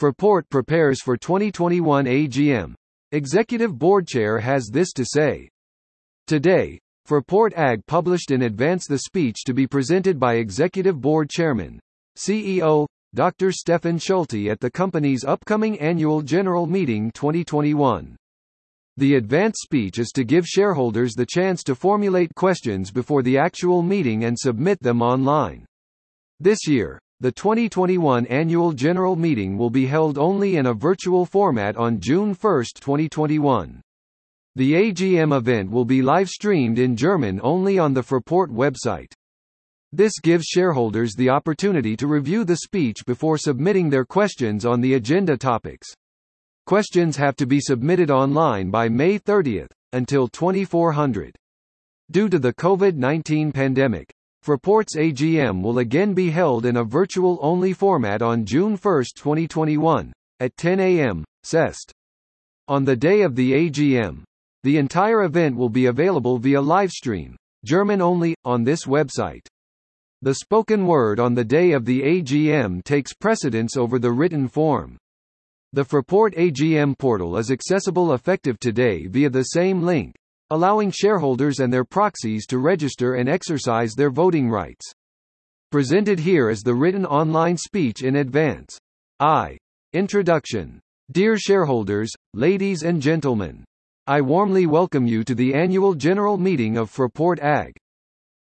Fraport prepares for 2021 AGM. Executive Board Chair has this to say. Today, Fraport AG published in advance the speech to be presented by Executive Board Chairman, CEO, Dr. Stefan Schulte at the company's upcoming annual general meeting 2021. The advance speech is to give shareholders the chance to formulate questions before the actual meeting and submit them online. This year, the 2021 annual general meeting will be held only in a virtual format on June 1, 2021. The AGM event will be live-streamed in German only on the Fraport website. This gives shareholders the opportunity to review the speech before submitting their questions on the agenda topics. Questions have to be submitted online by May 30, until 2400. Due to the COVID-19 pandemic, Fraport's AGM will again be held in a virtual-only format on June 1, 2021, at 10 a.m. CEST. On the day of the AGM, the entire event will be available via livestream, German only, on this website. The spoken word on the day of the AGM takes precedence over the written form. The Fraport AGM portal is accessible effective today via the same link, allowing shareholders and their proxies to register and exercise their voting rights. Presented here is the written online speech in advance. I. Introduction. Dear shareholders, ladies and gentlemen. I warmly welcome you to the annual general meeting of Fraport AG.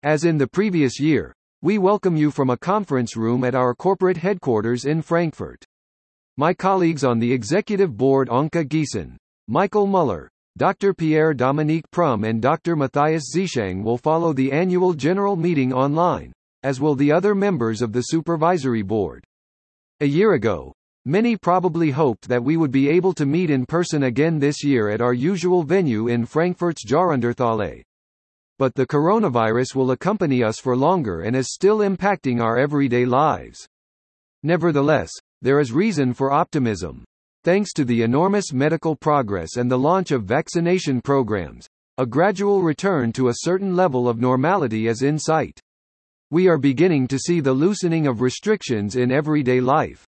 As in the previous year, we welcome you from a conference room at our corporate headquarters in Frankfurt. My colleagues on the executive board Anke Giesen, Michael Muller, Dr. Pierre Dominique Prum and Dr. Matthias Zieschang will follow the annual general meeting online, as will the other members of the supervisory board. A year ago, Many probably hoped that we would be able to meet in person again this year at our usual venue in Frankfurt's Jahrhunderthalle. But the coronavirus will accompany us for longer and is still impacting our everyday lives. Nevertheless, there is reason for optimism. Thanks to the enormous medical progress and the launch of vaccination programs, a gradual return to a certain level of normality is in sight. We are beginning to see the loosening of restrictions in everyday life.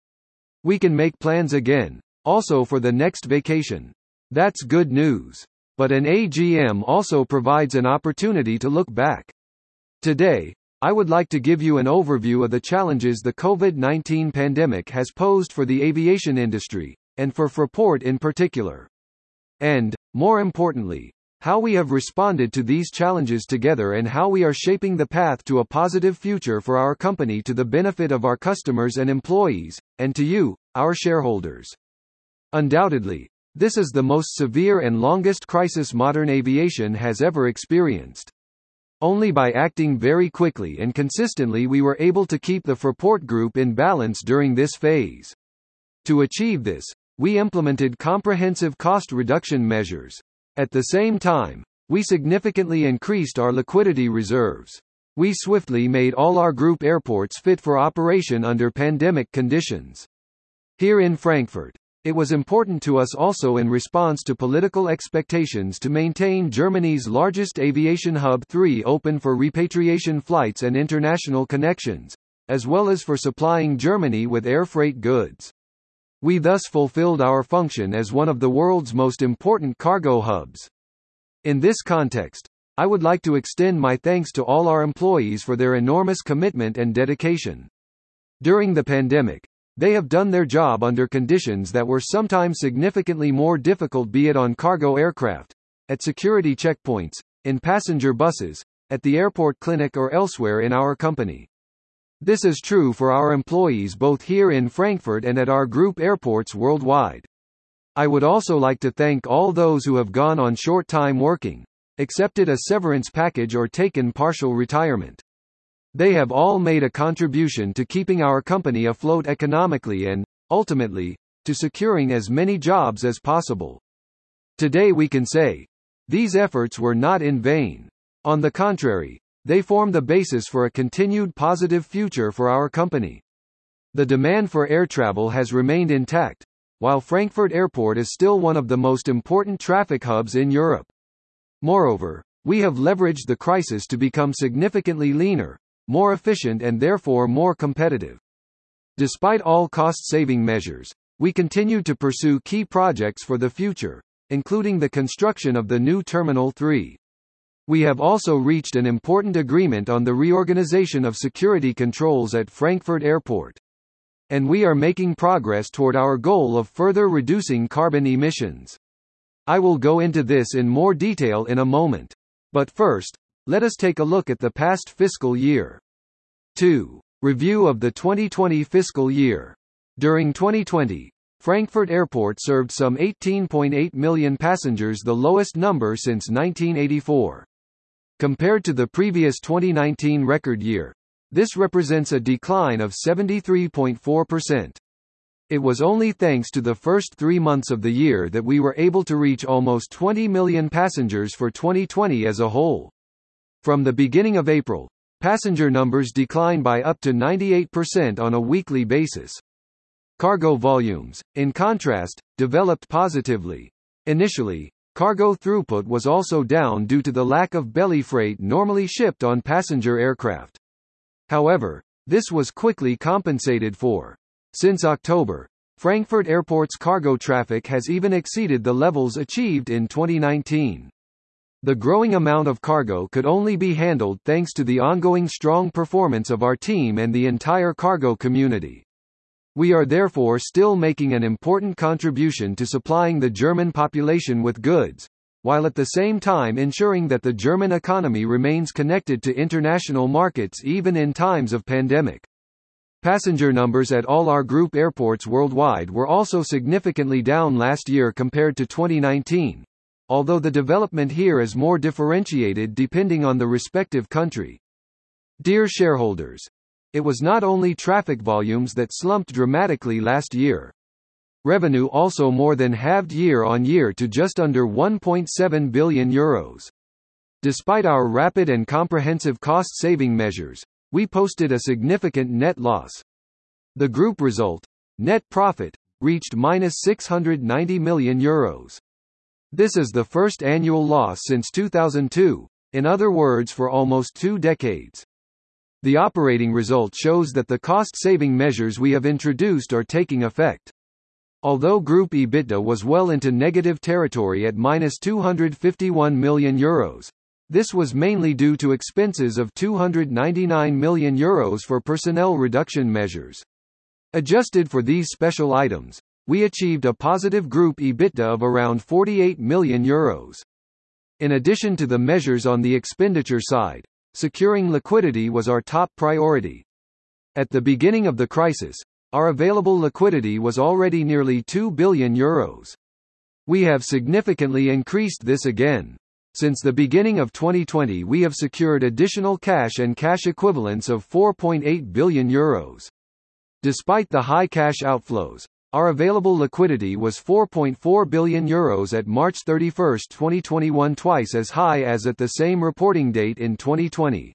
We can make plans again, also for the next vacation. That's good news. But an AGM also provides an opportunity to look back. Today, I would like to give you an overview of the challenges the COVID-19 pandemic has posed for the aviation industry, and for Fraport in particular. And, more importantly, how we have responded to these challenges together and how we are shaping the path to a positive future for our company to the benefit of our customers and employees, and to you, our shareholders. Undoubtedly, this is the most severe and longest crisis modern aviation has ever experienced. Only by acting very quickly and consistently we were able to keep the Fraport Group in balance during this phase. To achieve this, we implemented comprehensive cost reduction measures, at the same time, we significantly increased our liquidity reserves. We swiftly made all our group airports fit for operation under pandemic conditions. Here in Frankfurt, it was important to us also in response to political expectations to maintain Germany's largest aviation hub 3 open for repatriation flights and international connections, as well as for supplying Germany with air freight goods. We thus fulfilled our function as one of the world's most important cargo hubs. In this context, I would like to extend my thanks to all our employees for their enormous commitment and dedication. During the pandemic, they have done their job under conditions that were sometimes significantly more difficult be it on cargo aircraft, at security checkpoints, in passenger buses, at the airport clinic or elsewhere in our company. This is true for our employees both here in Frankfurt and at our group airports worldwide. I would also like to thank all those who have gone on short time working, accepted a severance package or taken partial retirement. They have all made a contribution to keeping our company afloat economically and, ultimately, to securing as many jobs as possible. Today we can say, these efforts were not in vain. On the contrary, they form the basis for a continued positive future for our company. The demand for air travel has remained intact, while Frankfurt Airport is still one of the most important traffic hubs in Europe. Moreover, we have leveraged the crisis to become significantly leaner, more efficient and therefore more competitive. Despite all cost-saving measures, we continued to pursue key projects for the future, including the construction of the new Terminal 3. We have also reached an important agreement on the reorganization of security controls at Frankfurt Airport. And we are making progress toward our goal of further reducing carbon emissions. I will go into this in more detail in a moment. But first, let us take a look at the past fiscal year. 2. Review of the 2020 fiscal year. During 2020, Frankfurt Airport served some 18.8 million passengers the lowest number since 1984. Compared to the previous 2019 record year, this represents a decline of 73.4%. It was only thanks to the first three months of the year that we were able to reach almost 20 million passengers for 2020 as a whole. From the beginning of April, passenger numbers declined by up to 98% on a weekly basis. Cargo volumes, in contrast, developed positively. Initially, cargo throughput was also down due to the lack of belly freight normally shipped on passenger aircraft. However, this was quickly compensated for. Since October, Frankfurt Airport's cargo traffic has even exceeded the levels achieved in 2019. The growing amount of cargo could only be handled thanks to the ongoing strong performance of our team and the entire cargo community. We are therefore still making an important contribution to supplying the German population with goods, while at the same time ensuring that the German economy remains connected to international markets even in times of pandemic. Passenger numbers at all our group airports worldwide were also significantly down last year compared to 2019, although the development here is more differentiated depending on the respective country. Dear shareholders, it was not only traffic volumes that slumped dramatically last year. Revenue also more than halved year on year to just under 1.7 billion euros. Despite our rapid and comprehensive cost-saving measures, we posted a significant net loss. The group result, net profit, reached minus 690 million euros. This is the first annual loss since 2002, in other words for almost two decades. The operating result shows that the cost-saving measures we have introduced are taking effect. Although group EBITDA was well into negative territory at minus 251 million euros, this was mainly due to expenses of 299 million euros for personnel reduction measures. Adjusted for these special items, we achieved a positive group EBITDA of around 48 million euros. In addition to the measures on the expenditure side, securing liquidity was our top priority. At the beginning of the crisis, our available liquidity was already nearly 2 billion euros. We have significantly increased this again. Since the beginning of 2020 we have secured additional cash and cash equivalents of 4.8 billion euros. Despite the high cash outflows, our available liquidity was 4.4 billion euros at March 31, 2021 twice as high as at the same reporting date in 2020.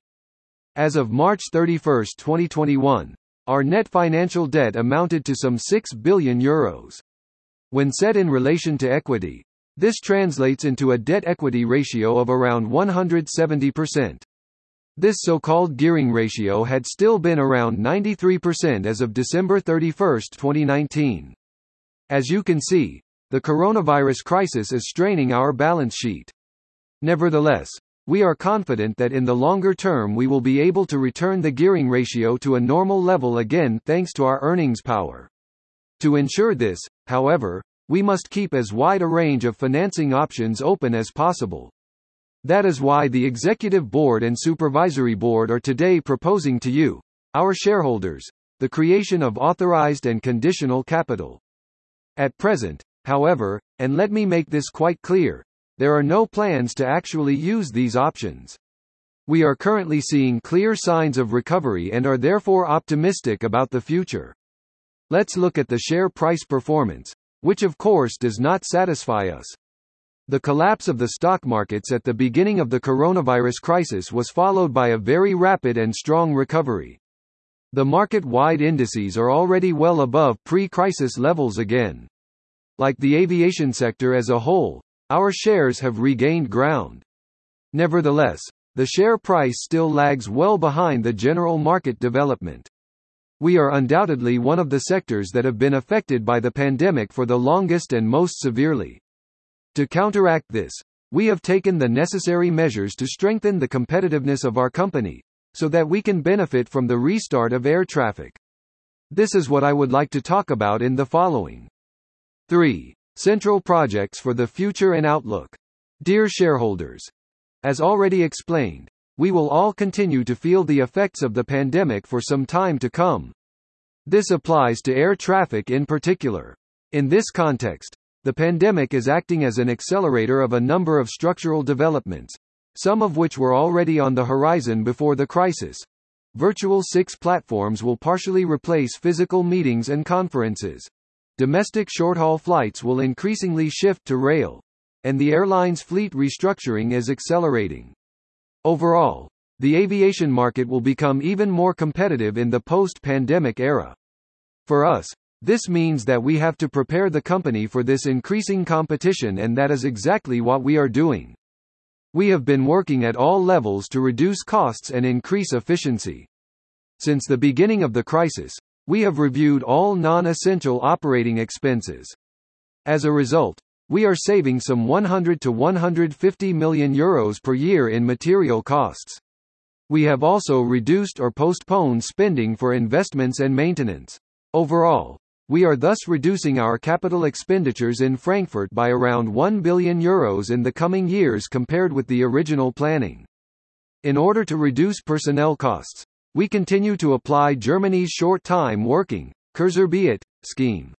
As of March 31, 2021, our net financial debt amounted to some 6 billion euros. When set in relation to equity, this translates into a debt-equity ratio of around 170%. This so-called gearing ratio had still been around 93% as of December 31, 2019. As you can see, the coronavirus crisis is straining our balance sheet. Nevertheless, we are confident that in the longer term we will be able to return the gearing ratio to a normal level again thanks to our earnings power. To ensure this, however, we must keep as wide a range of financing options open as possible. That is why the Executive Board and Supervisory Board are today proposing to you, our shareholders, the creation of authorized and conditional capital. At present, however, and let me make this quite clear, there are no plans to actually use these options. We are currently seeing clear signs of recovery and are therefore optimistic about the future. Let's look at the share price performance, which of course does not satisfy us. The collapse of the stock markets at the beginning of the coronavirus crisis was followed by a very rapid and strong recovery. The market-wide indices are already well above pre-crisis levels again. Like the aviation sector as a whole, our shares have regained ground. Nevertheless, the share price still lags well behind the general market development. We are undoubtedly one of the sectors that have been affected by the pandemic for the longest and most severely. To counteract this, we have taken the necessary measures to strengthen the competitiveness of our company, so that we can benefit from the restart of air traffic. This is what I would like to talk about in the following. 3. Central projects for the future and outlook. Dear shareholders, as already explained, we will all continue to feel the effects of the pandemic for some time to come. This applies to air traffic in particular. In this context, the pandemic is acting as an accelerator of a number of structural developments, some of which were already on the horizon before the crisis. Virtual Six platforms will partially replace physical meetings and conferences. Domestic short-haul flights will increasingly shift to rail. And the airline's fleet restructuring is accelerating. Overall, the aviation market will become even more competitive in the post-pandemic era. For us, this means that we have to prepare the company for this increasing competition and that is exactly what we are doing. We have been working at all levels to reduce costs and increase efficiency. Since the beginning of the crisis, we have reviewed all non-essential operating expenses. As a result, we are saving some 100 to 150 million euros per year in material costs. We have also reduced or postponed spending for investments and maintenance. Overall, we are thus reducing our capital expenditures in Frankfurt by around 1 billion euros in the coming years compared with the original planning. In order to reduce personnel costs, we continue to apply Germany's short-time working Kurzarbeit scheme.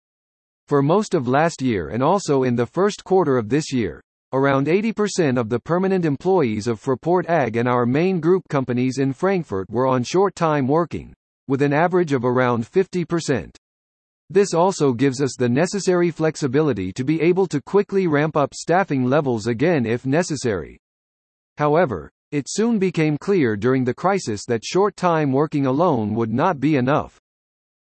For most of last year and also in the first quarter of this year, around 80% of the permanent employees of Fraport AG and our main group companies in Frankfurt were on short-time working, with an average of around 50%. This also gives us the necessary flexibility to be able to quickly ramp up staffing levels again if necessary. However, it soon became clear during the crisis that short-time working alone would not be enough.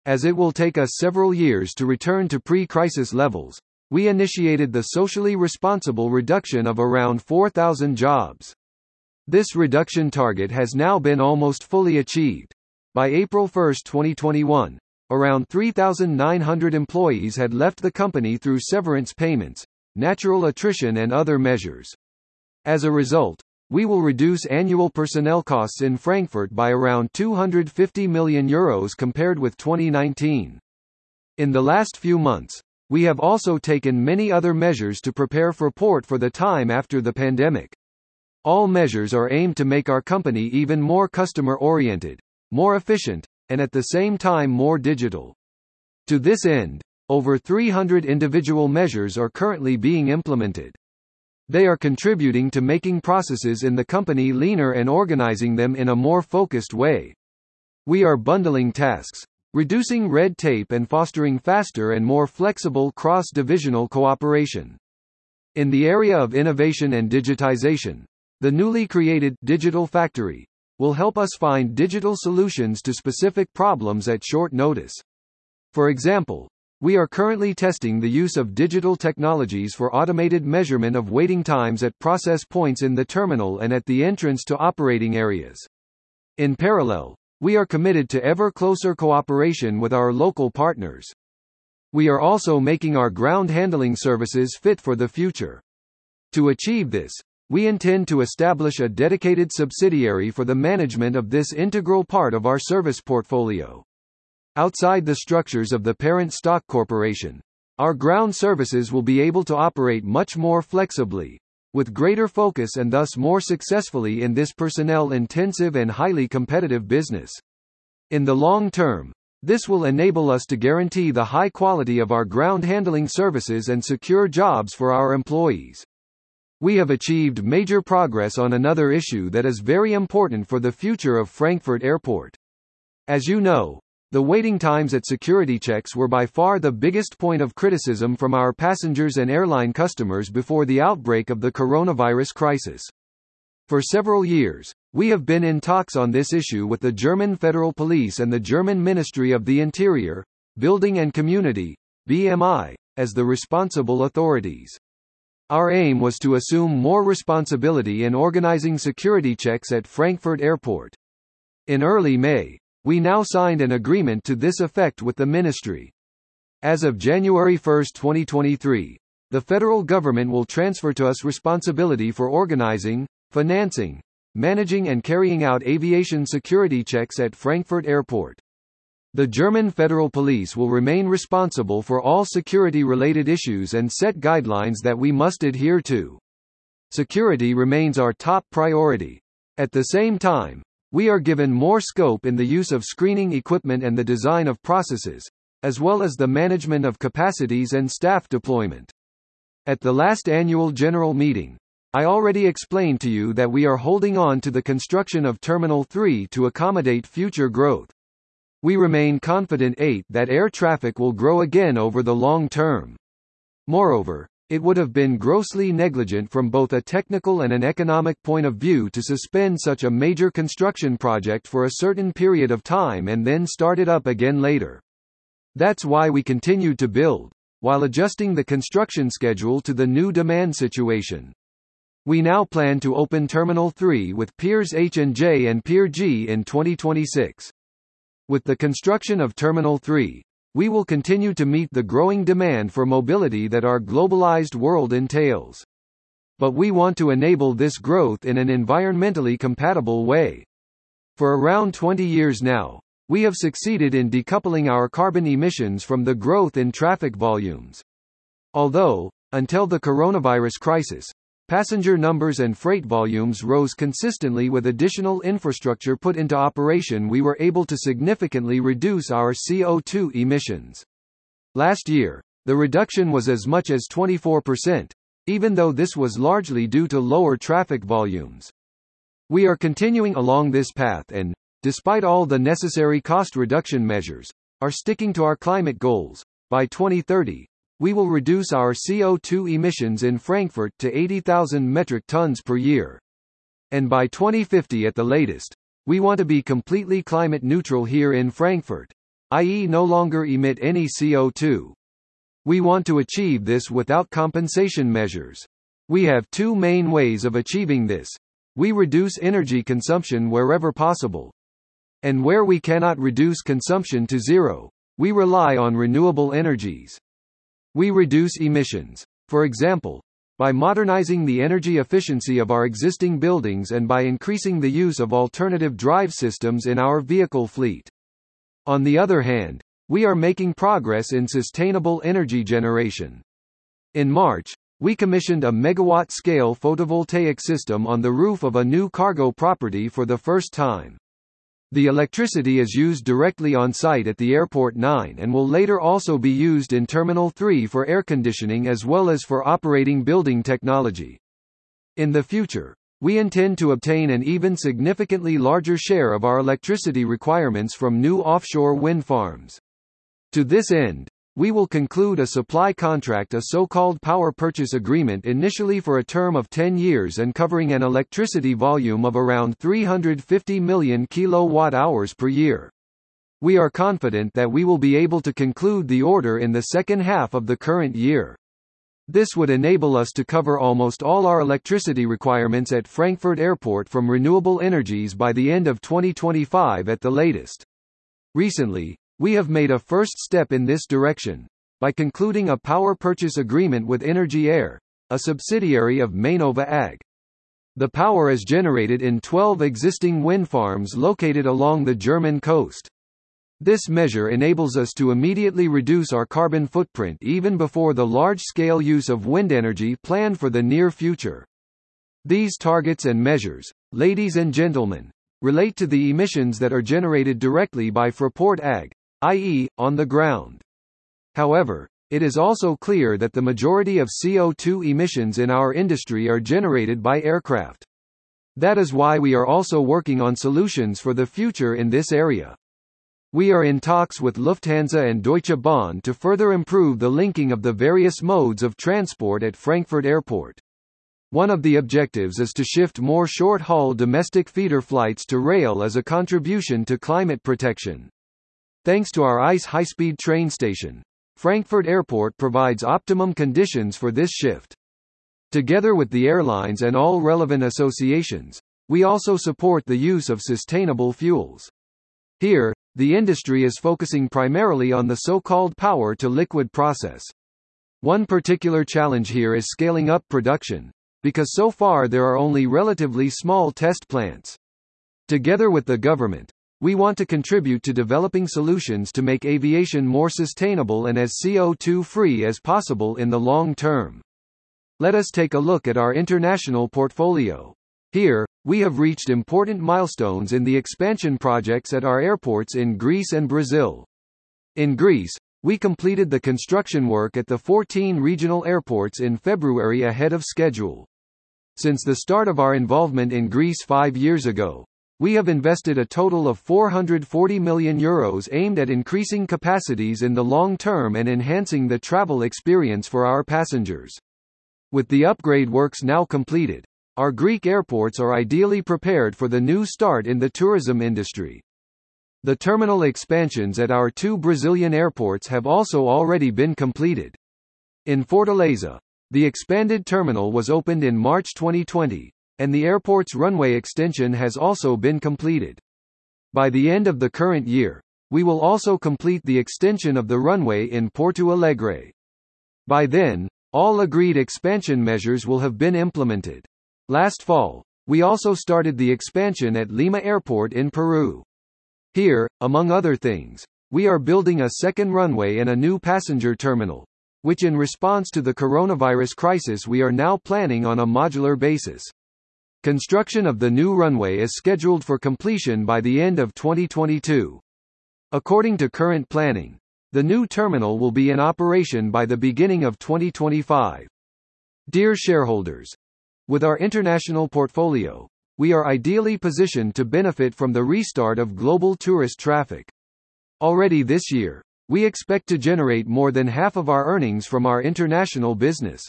As it will take us several years to return to pre-crisis levels, we initiated the socially responsible reduction of around 4,000 jobs. This reduction target has now been almost fully achieved. By April 1, 2021, around 3,900 employees had left the company through severance payments, natural attrition and other measures. As a result, we will reduce annual personnel costs in Frankfurt by around 250 million euros compared with 2019. In the last few months, we have also taken many other measures to prepare Fraport for the time after the pandemic. All measures are aimed to make our company even more customer-oriented, more efficient, and at the same time more digital. To this end, over 300 individual measures are currently being implemented. They are contributing to making processes in the company leaner and organizing them in a more focused way. We are bundling tasks, reducing red tape and fostering faster and more flexible cross-divisional cooperation. In the area of innovation and digitization, the newly created Digital Factory will help us find digital solutions to specific problems at short notice. For example, we are currently testing the use of digital technologies for automated measurement of waiting times at process points in the terminal and at the entrance to operating areas. In parallel, we are committed to ever closer cooperation with our local partners. We are also making our ground handling services fit for the future. To achieve this, we intend to establish a dedicated subsidiary for the management of this integral part of our service portfolio. Outside the structures of the parent stock corporation, our ground services will be able to operate much more flexibly, with greater focus and thus more successfully in this personnel-intensive and highly competitive business. In the long term, this will enable us to guarantee the high quality of our ground handling services and secure jobs for our employees. We have achieved major progress on another issue that is very important for the future of Frankfurt Airport. As you know, the waiting times at security checks were by far the biggest point of criticism from our passengers and airline customers before the outbreak of the coronavirus crisis. For several years, we have been in talks on this issue with the German Federal Police and the German Ministry of the Interior, Building and Community, BMI, as the responsible authorities. Our aim was to assume more responsibility in organizing security checks at Frankfurt Airport. In early May, We now signed an agreement to this effect with the ministry. As of January 1, 2023, the federal government will transfer to us responsibility for organizing, financing, managing and carrying out aviation security checks at Frankfurt Airport. The German Federal Police will remain responsible for all security-related issues and set guidelines that we must adhere to. Security remains our top priority. At the same time, we are given more scope in the use of screening equipment and the design of processes, as well as the management of capacities and staff deployment. At the last annual general meeting, I already explained to you that we are holding on to the construction of Terminal 3 to accommodate future growth. We remain confident 8 that air traffic will grow again over the long term. Moreover, it would have been grossly negligent from both a technical and an economic point of view to suspend such a major construction project for a certain period of time and then start it up again later. That's why we continued to build while adjusting the construction schedule to the new demand situation. We now plan to open Terminal 3 with Piers H and J and Pier G in 2026. With the construction of Terminal 3, we will continue to meet the growing demand for mobility that our globalized world entails. But we want to enable this growth in an environmentally compatible way. For around 20 years now, we have succeeded in decoupling our carbon emissions from the growth in traffic volumes. Although, until the coronavirus crisis, passenger numbers and freight volumes rose consistently with additional infrastructure put into operation we were able to significantly reduce our CO2 emissions. Last year, the reduction was as much as 24%, even though this was largely due to lower traffic volumes. We are continuing along this path and, despite all the necessary cost reduction measures, are sticking to our climate goals. By 2030, we will reduce our CO2 emissions in Frankfurt to 80,000 metric tons per year. And by 2050 at the latest, we want to be completely climate neutral here in Frankfurt, i.e., no longer emit any CO2. We want to achieve this without compensation measures. We have two main ways of achieving this. We reduce energy consumption wherever possible, and where we cannot reduce consumption to zero, we rely on renewable energies. We reduce emissions. For example, by modernizing the energy efficiency of our existing buildings and by increasing the use of alternative drive systems in our vehicle fleet. On the other hand, we are making progress in sustainable energy generation. In March, we commissioned a megawatt-scale photovoltaic system on the roof of a new cargo property for the first time. The electricity is used directly on site at the Airport 9 and will later also be used in Terminal 3 for air conditioning as well as for operating building technology. In the future, we intend to obtain an even significantly larger share of our electricity requirements from new offshore wind farms. To this end, we will conclude a supply contract a so-called power purchase agreement initially for a term of 10 years and covering an electricity volume of around 350 million kilowatt-hours per year. We are confident that we will be able to conclude the order in the second half of the current year. This would enable us to cover almost all our electricity requirements at Frankfurt Airport from renewable energies by the end of 2025 at the latest. Recently, we have made a first step in this direction by concluding a power purchase agreement with Energy Air, a subsidiary of Mainova AG. The power is generated in 12 existing wind farms located along the German coast. This measure enables us to immediately reduce our carbon footprint even before the large-scale use of wind energy planned for the near future. These targets and measures, ladies and gentlemen, relate to the emissions that are generated directly by Fraport AG, i.e., on the ground. However, it is also clear that the majority of CO2 emissions in our industry are generated by aircraft. That is why we are also working on solutions for the future in this area. We are in talks with Lufthansa and Deutsche Bahn to further improve the linking of the various modes of transport at Frankfurt Airport. One of the objectives is to shift more short-haul domestic feeder flights to rail as a contribution to climate protection. Thanks to our ICE high-speed train station, Frankfurt Airport provides optimum conditions for this shift. Together with the airlines and all relevant associations, we also support the use of sustainable fuels. Here, the industry is focusing primarily on the so-called power-to-liquid process. One particular challenge here is scaling up production, because so far there are only relatively small test plants. Together with the government, we want to contribute to developing solutions to make aviation more sustainable and as CO2 free as possible in the long term. Let us take a look at our international portfolio. Here, we have reached important milestones in the expansion projects at our airports in Greece and Brazil. In Greece, we completed the construction work at the 14 regional airports in February ahead of schedule. Since the start of our involvement in Greece five years ago, we have invested a total of 440 million euros aimed at increasing capacities in the long term and enhancing the travel experience for our passengers. With the upgrade works now completed, our Greek airports are ideally prepared for the new start in the tourism industry. The terminal expansions at our two Brazilian airports have also already been completed. In Fortaleza, the expanded terminal was opened in March 2020, and the airport's runway extension has also been completed. By the end of the current year, we will also complete the extension of the runway in Porto Alegre. By then, all agreed expansion measures will have been implemented. Last fall, we also started the expansion at Lima Airport in Peru. Here, among other things, we are building a second runway and a new passenger terminal, which in response to the coronavirus crisis we are now planning on a modular basis. Construction of the new runway is scheduled for completion by the end of 2022. According to current planning, the new terminal will be in operation by the beginning of 2025. Dear shareholders, with our international portfolio, we are ideally positioned to benefit from the restart of global tourist traffic. Already this year, we expect to generate more than half of our earnings from our international business.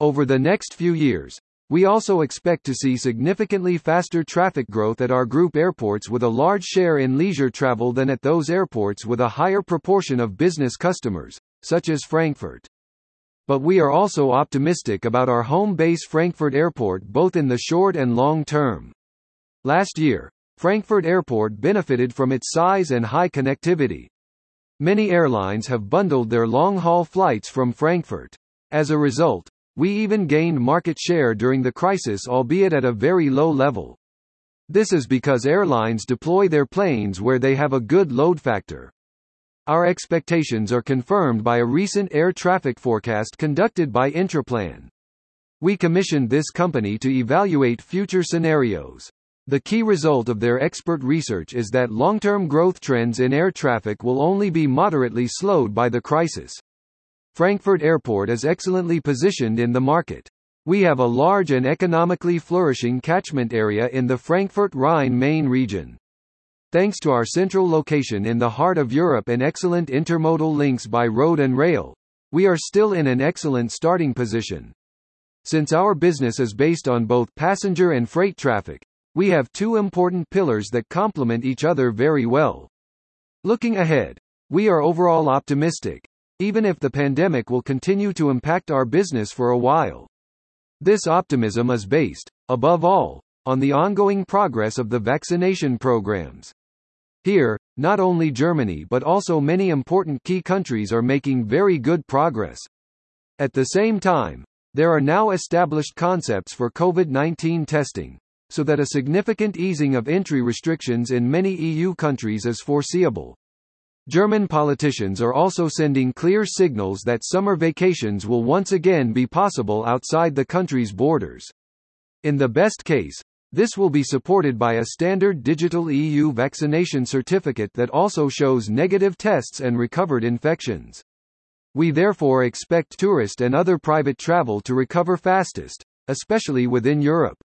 Over the next few years, we also expect to see significantly faster traffic growth at our group airports with a large share in leisure travel than at those airports with a higher proportion of business customers, such as Frankfurt. But we are also optimistic about our home base Frankfurt Airport both in the short and long term. Last year, Frankfurt Airport benefited from its size and high connectivity. Many airlines have bundled their long-haul flights from Frankfurt. As a result, we even gained market share during the crisis albeit at a very low level. This is because airlines deploy their planes where they have a good load factor. Our expectations are confirmed by a recent air traffic forecast conducted by Intraplan. We commissioned this company to evaluate future scenarios. The key result of their expert research is that long-term growth trends in air traffic will only be moderately slowed by the crisis. Frankfurt Airport is excellently positioned in the market. We have a large and economically flourishing catchment area in the Frankfurt-Rhine-Main region. Thanks to our central location in the heart of Europe and excellent intermodal links by road and rail, we are still in an excellent starting position. Since our business is based on both passenger and freight traffic, we have two important pillars that complement each other very well. Looking ahead, we are overall optimistic, even if the pandemic will continue to impact our business for a while. This optimism is based, above all, on the ongoing progress of the vaccination programs. Here, not only Germany but also many important key countries are making very good progress. At the same time, there are now established concepts for COVID-19 testing, so that a significant easing of entry restrictions in many EU countries is foreseeable. German politicians are also sending clear signals that summer vacations will once again be possible outside the country's borders. In the best case, this will be supported by a standard digital EU vaccination certificate that also shows negative tests and recovered infections. We therefore expect tourist and other private travel to recover fastest, especially within Europe.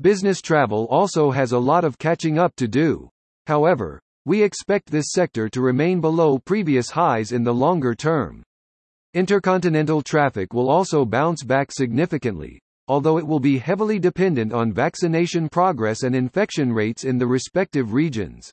Business travel also has a lot of catching up to do. However, we expect this sector to remain below previous highs in the longer term. Intercontinental traffic will also bounce back significantly, although it will be heavily dependent on vaccination progress and infection rates in the respective regions.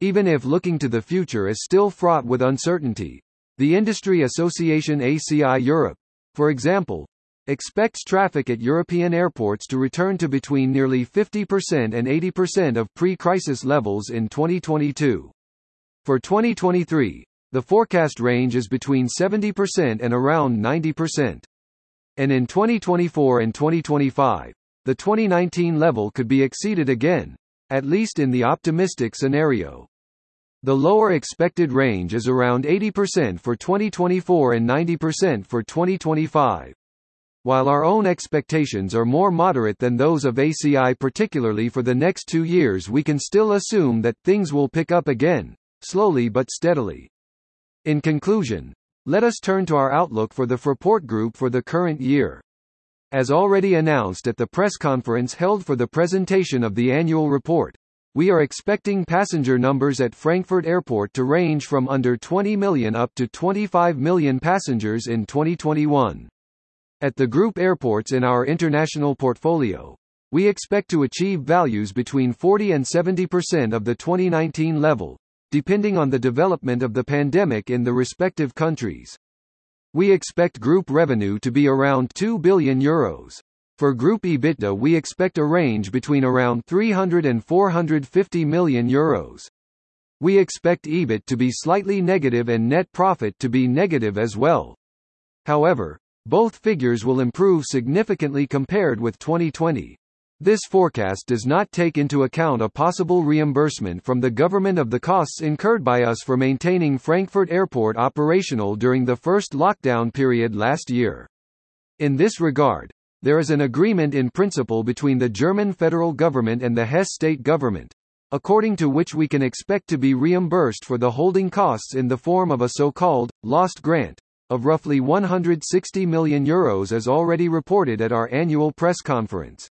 Even if looking to the future is still fraught with uncertainty, the industry association ACI Europe, for example, expects traffic at European airports to return to between nearly 50% and 80% of pre-crisis levels in 2022. For 2023, the forecast range is between 70% and around 90%. And in 2024 and 2025, the 2019 level could be exceeded again, at least in the optimistic scenario. The lower expected range is around 80% for 2024 and 90% for 2025. While our own expectations are more moderate than those of ACI particularly for the next two years we can still assume that things will pick up again, slowly but steadily. In conclusion, let us turn to our outlook for the Fraport Group for the current year. As already announced at the press conference held for the presentation of the annual report, we are expecting passenger numbers at Frankfurt Airport to range from under 20 million up to 25 million passengers in 2021. At the group airports in our international portfolio, we expect to achieve values between 40 and 70% of the 2019 level, depending on the development of the pandemic in the respective countries. We expect group revenue to be around 2 billion euros. For group EBITDA we expect a range between around 300 and 450 million euros. We expect EBIT to be slightly negative and net profit to be negative as well. However, both figures will improve significantly compared with 2020. This forecast does not take into account a possible reimbursement from the government of the costs incurred by us for maintaining Frankfurt Airport operational during the first lockdown period last year. In this regard, there is an agreement in principle between the German federal government and the Hesse state government, according to which we can expect to be reimbursed for the holding costs in the form of a so-called lost grant of roughly 160 million euros as already reported at our annual press conference.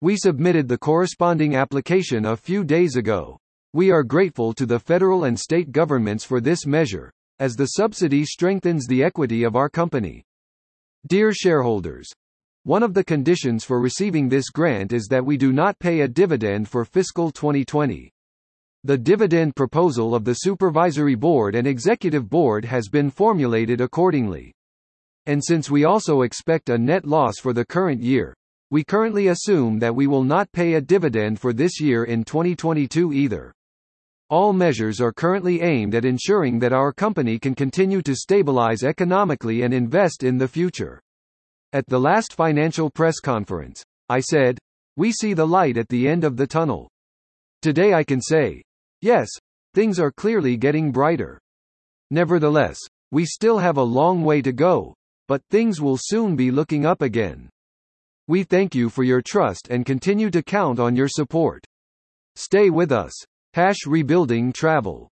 We submitted the corresponding application a few days ago. We are grateful to the federal and state governments for this measure, as the subsidy strengthens the equity of our company. Dear shareholders, one of the conditions for receiving this grant is that we do not pay a dividend for fiscal 2020. The dividend proposal of the Supervisory Board and Executive Board has been formulated accordingly. And since we also expect a net loss for the current year, we currently assume that we will not pay a dividend for this year in 2022 either. All measures are currently aimed at ensuring that our company can continue to stabilize economically and invest in the future. At the last financial press conference, I said, We see the light at the end of the tunnel. Today I can say, Yes, things are clearly getting brighter. Nevertheless, we still have a long way to go, but things will soon be looking up again. We thank you for your trust and continue to count on your support. Stay with us. Hash Rebuilding Travel